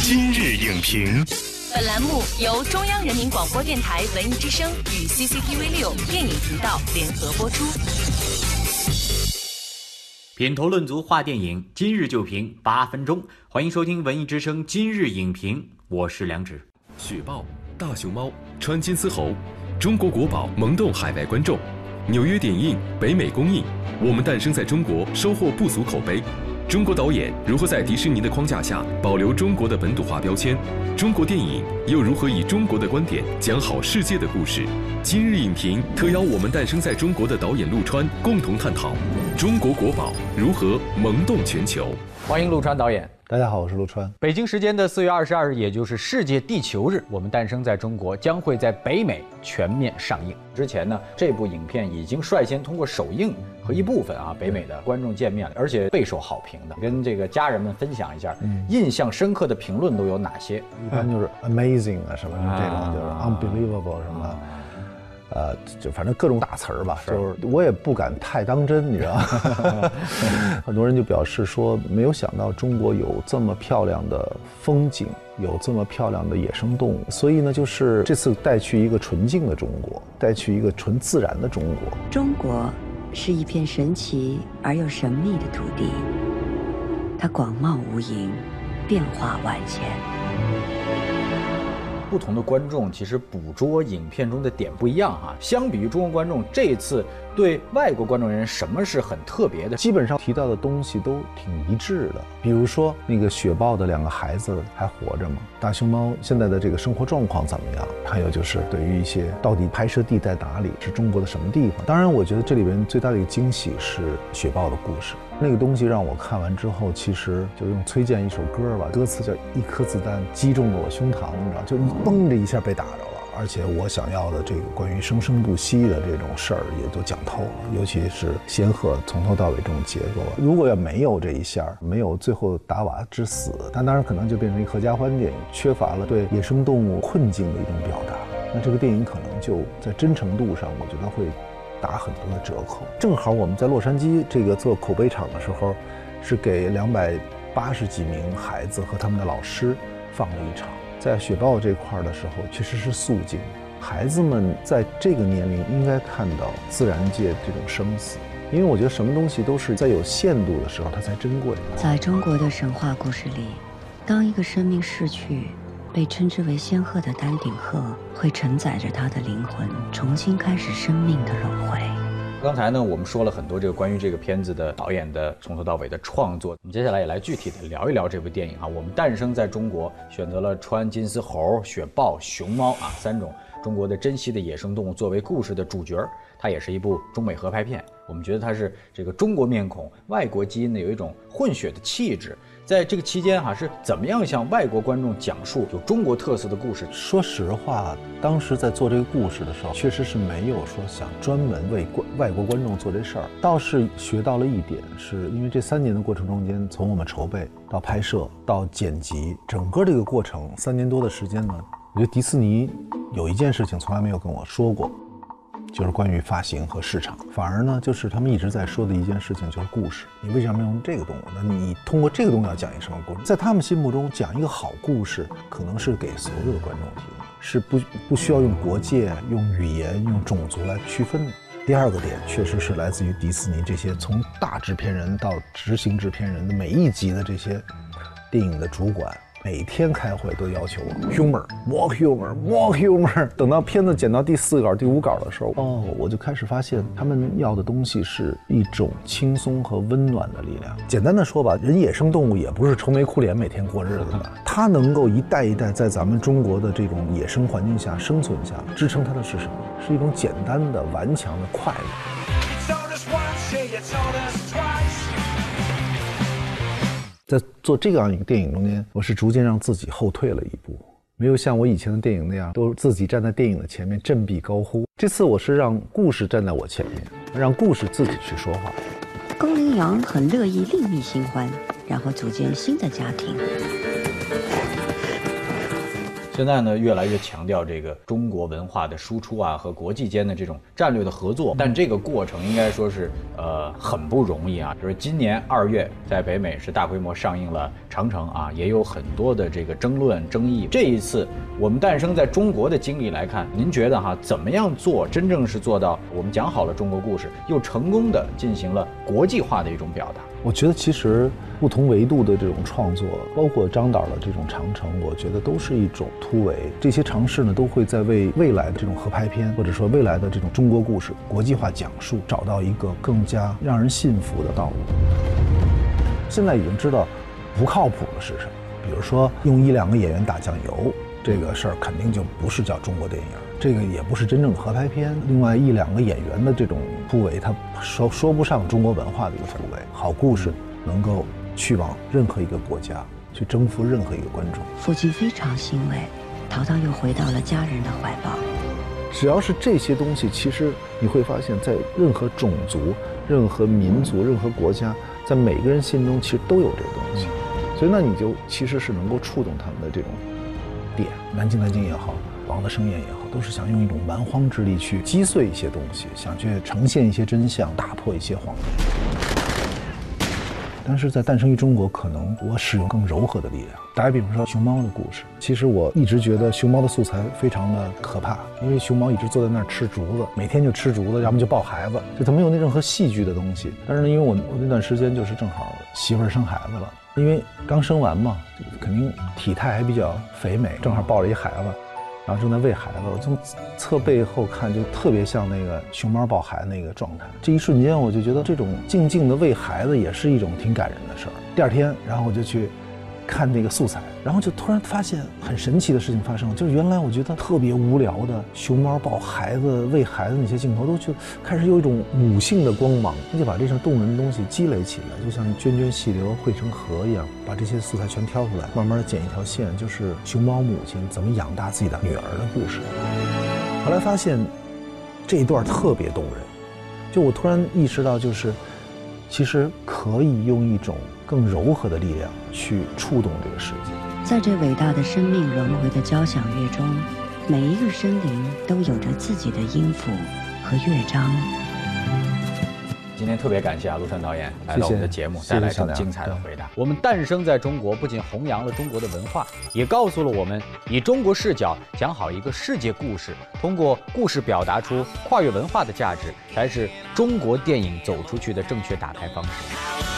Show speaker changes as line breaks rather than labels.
今日影评，
本栏目由中央人民广播电台文艺之声与 CCTV 六电影频道联合播出。
品头论足话电影，今日就评八分钟。欢迎收听文艺之声今日影评，我是梁植。
雪豹、大熊猫、川金丝猴，中国国宝萌动海外观众。纽约点映，北美公映，我们诞生在中国，收获不俗口碑。中国导演如何在迪士尼的框架下保留中国的本土化标签？中国电影又如何以中国的观点讲好世界的故事？今日影评特邀我们诞生在中国的导演陆川共同探讨中国国宝如何萌动全球。
欢迎陆川导演。
大家好，我是陆川。
北京时间的四月二十二日，也就是世界地球日，我们诞生在中国将会在北美全面上映。之前呢，这部影片已经率先通过首映和一部分啊北美的观众见面了，而且备受好评的。跟这个家人们分享一下，印象深刻的评论都有哪些？
一般就是 amazing 啊，什么这种就是 unbelievable 什么。呃，就反正各种大词儿吧，就是我也不敢太当真，你知道吗？很多人就表示说，没有想到中国有这么漂亮的风景，有这么漂亮的野生动物，所以呢，就是这次带去一个纯净的中国，带去一个纯自然的中国。
中国是一片神奇而又神秘的土地，它广袤无垠，变化万千。
不同的观众其实捕捉影片中的点不一样哈。相比于中国观众，这一次对外国观众而言，什么是很特别的？
基本上提到的东西都挺一致的。比如说，那个雪豹的两个孩子还活着吗？大熊猫现在的这个生活状况怎么样？还有就是对于一些到底拍摄地在哪里，是中国的什么地方？当然，我觉得这里边最大的一个惊喜是雪豹的故事。那个东西让我看完之后，其实就用崔健一首歌吧，歌词叫“一颗子弹击中了我胸膛”，你知道，就嘣的一下被打着了。而且我想要的这个关于生生不息的这种事儿也都讲透了，尤其是仙鹤从头到尾这种结构。如果要没有这一下，没有最后达瓦之死，那当然可能就变成一合家欢电影，缺乏了对野生动物困境的一种表达。那这个电影可能就在真诚度上，我觉得会。打很多的折扣。正好我们在洛杉矶这个做口碑场的时候，是给两百八十几名孩子和他们的老师放了一场。在雪豹这块儿的时候，确实是肃静。孩子们在这个年龄应该看到自然界这种生死，因为我觉得什么东西都是在有限度的时候它才珍贵。
在中国的神话故事里，当一个生命逝去。被称之为仙鹤的丹顶鹤会承载着它的灵魂，重新开始生命的轮回。
刚才呢，我们说了很多这个关于这个片子的导演的从头到尾的创作。我们接下来也来具体的聊一聊这部电影啊。我们诞生在中国，选择了川金丝猴、雪豹、熊猫啊三种中国的珍稀的野生动物作为故事的主角。它也是一部中美合拍片。我们觉得它是这个中国面孔、外国基因的，有一种混血的气质。在这个期间哈，是怎么样向外国观众讲述有中国特色的故事？
说实话，当时在做这个故事的时候，确实是没有说想专门为观外国观众做这事儿。倒是学到了一点，是因为这三年的过程中间，从我们筹备到拍摄到剪辑，整个这个过程三年多的时间呢，我觉得迪士尼有一件事情从来没有跟我说过。就是关于发行和市场，反而呢，就是他们一直在说的一件事情，就是故事。你为什么要用这个动物？那你通过这个动物要讲一个什么故事？在他们心目中，讲一个好故事，可能是给所有的观众听，是不不需要用国界、用语言、用种族来区分的。第二个点，确实是来自于迪士尼这些从大制片人到执行制片人的每一集的这些电影的主管。每天开会都要求我 humor，more humor，more humor。等到片子剪到第四稿、第五稿的时候，哦，我就开始发现他们要的东西是一种轻松和温暖的力量。简单的说吧，人野生动物也不是愁眉苦脸每天过日子的，它能够一代一代在咱们中国的这种野生环境下生存下，支撑它的是什么？是一种简单的顽强的快乐。做这样一个电影中间，我是逐渐让自己后退了一步，没有像我以前的电影那样，都自己站在电影的前面振臂高呼。这次我是让故事站在我前面，让故事自己去说话。
龚羚羊很乐意另觅新欢，然后组建新的家庭。
现在呢，越来越强调这个中国文化的输出啊和国际间的这种战略的合作，但这个过程应该说是呃很不容易啊。就是今年二月在北美是大规模上映了《长城》啊，也有很多的这个争论争议。这一次我们诞生在中国的经历来看，您觉得哈怎么样做真正是做到我们讲好了中国故事，又成功的进行了国际化的一种表达？
我觉得其实不同维度的这种创作，包括张导的这种长城，我觉得都是一种突围。这些尝试呢，都会在为未来的这种合拍片，或者说未来的这种中国故事国际化讲述，找到一个更加让人信服的道路。现在已经知道不靠谱的是什么，比如说用一两个演员打酱油这个事儿，肯定就不是叫中国电影，这个也不是真正的合拍片。另外一两个演员的这种突围，他说说不上中国文化的一个突围。好故事能够去往任何一个国家，去征服任何一个观众。
父亲非常欣慰，淘淘又回到了家人的怀抱。
只要是这些东西，其实你会发现在任何种族、任何民族、任何国家，在每个人心中其实都有这个东西。所以那你就其实是能够触动他们的这种点。南京南京也好，王的盛宴也好，都是想用一种蛮荒之力去击碎一些东西，想去呈现一些真相，打破一些谎言。但是在《诞生于中国》，可能我使用更柔和的力量。打个比方说，熊猫的故事，其实我一直觉得熊猫的素材非常的可怕，因为熊猫一直坐在那儿吃竹子，每天就吃竹子，要么就抱孩子，就它没有那任何戏剧的东西。但是呢，因为我我那段时间就是正好媳妇儿生孩子了，因为刚生完嘛，肯定体态还比较肥美，正好抱着一孩子。然后正在喂孩子，我从侧背后看就特别像那个熊猫抱孩子那个状态。这一瞬间，我就觉得这种静静的喂孩子也是一种挺感人的事儿。第二天，然后我就去。看那个素材，然后就突然发现很神奇的事情发生了，就是原来我觉得特别无聊的熊猫抱孩子、喂孩子那些镜头，都就开始有一种母性的光芒，那就把这些动人的东西积累起来，就像涓涓细流汇成河一样，把这些素材全挑出来，慢慢的剪一条线，就是熊猫母亲怎么养大自己的女儿的故事。后来发现这一段特别动人，就我突然意识到，就是其实可以用一种。更柔和的力量去触动这个世界。
在这伟大的生命轮回的交响乐中，每一个生灵都有着自己的音符和乐章。
今天特别感谢啊，陆川导演来到我们的节目，带来这么精彩的回答。我们诞生在中国，不仅弘扬了中国的文化，也告诉了我们以中国视角讲好一个世界故事，通过故事表达出跨越文化的价值，才是中国电影走出去的正确打开方式。